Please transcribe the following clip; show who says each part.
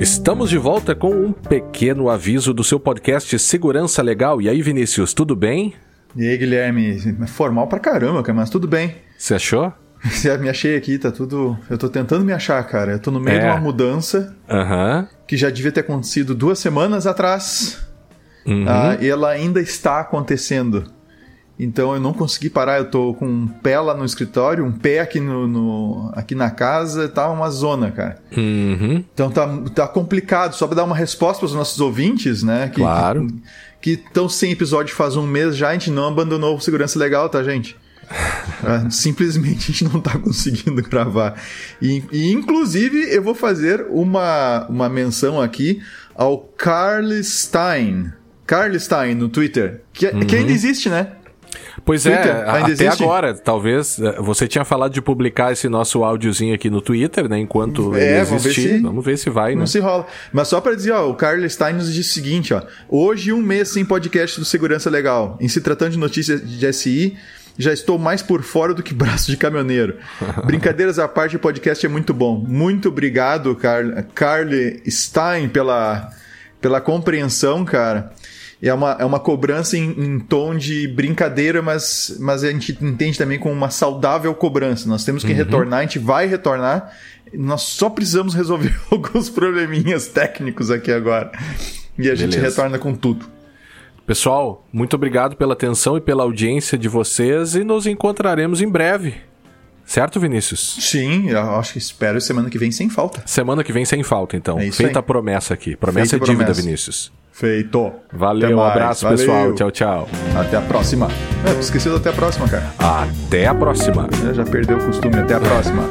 Speaker 1: Estamos de volta com um pequeno aviso do seu podcast Segurança Legal. E aí, Vinícius, tudo bem?
Speaker 2: E aí, Guilherme? Formal pra caramba, cara, mas tudo bem.
Speaker 1: Você achou?
Speaker 2: me achei aqui, tá tudo. Eu tô tentando me achar, cara. Eu tô no meio é. de uma mudança
Speaker 1: uhum.
Speaker 2: que já devia ter acontecido duas semanas atrás. Uhum. Uh, e ela ainda está acontecendo. Então eu não consegui parar, eu tô com um pé lá no escritório, um pé aqui, no, no aqui na casa, tá uma zona, cara.
Speaker 1: Uhum.
Speaker 2: Então tá, tá complicado, só pra dar uma resposta para os nossos ouvintes, né?
Speaker 1: Que, claro.
Speaker 2: Que estão sem episódio faz um mês já, a gente não abandonou o Segurança Legal, tá, gente? É, simplesmente a gente não tá conseguindo gravar. E, e, inclusive eu vou fazer uma, uma menção aqui ao Carl Stein. Carl Stein no Twitter, que, uhum. que ainda existe, né?
Speaker 1: Pois é, Twitter, é, até existe? agora, talvez. É, você tinha falado de publicar esse nosso áudiozinho aqui no Twitter, né? Enquanto é, ele existir. Vamos ver se, vamos ver se vai,
Speaker 2: não
Speaker 1: né?
Speaker 2: se rola. Mas só para dizer, ó, o Carl Stein nos diz o seguinte, ó. Hoje, um mês sem podcast do Segurança Legal. Em se tratando de notícias de SI, já estou mais por fora do que braço de caminhoneiro. Brincadeiras à parte, o podcast é muito bom. Muito obrigado, Carl, Carl Stein, pela, pela compreensão, cara. É uma, é uma cobrança em, em, tom de brincadeira, mas, mas a gente entende também como uma saudável cobrança. Nós temos que uhum. retornar, a gente vai retornar. Nós só precisamos resolver alguns probleminhas técnicos aqui agora. E a Beleza. gente retorna com tudo.
Speaker 1: Pessoal, muito obrigado pela atenção e pela audiência de vocês e nos encontraremos em breve. Certo, Vinícius?
Speaker 2: Sim, eu acho que espero semana que vem sem falta.
Speaker 1: Semana que vem sem falta, então. É Feita aí. a promessa aqui. Promessa Feita é dívida, promessa. Vinícius.
Speaker 2: Feito.
Speaker 1: Valeu, um abraço, Valeu. pessoal. Tchau, tchau.
Speaker 2: Até a próxima. É, esqueci do até a próxima, cara.
Speaker 1: Até a próxima.
Speaker 2: É, já perdeu o costume. Até a próxima.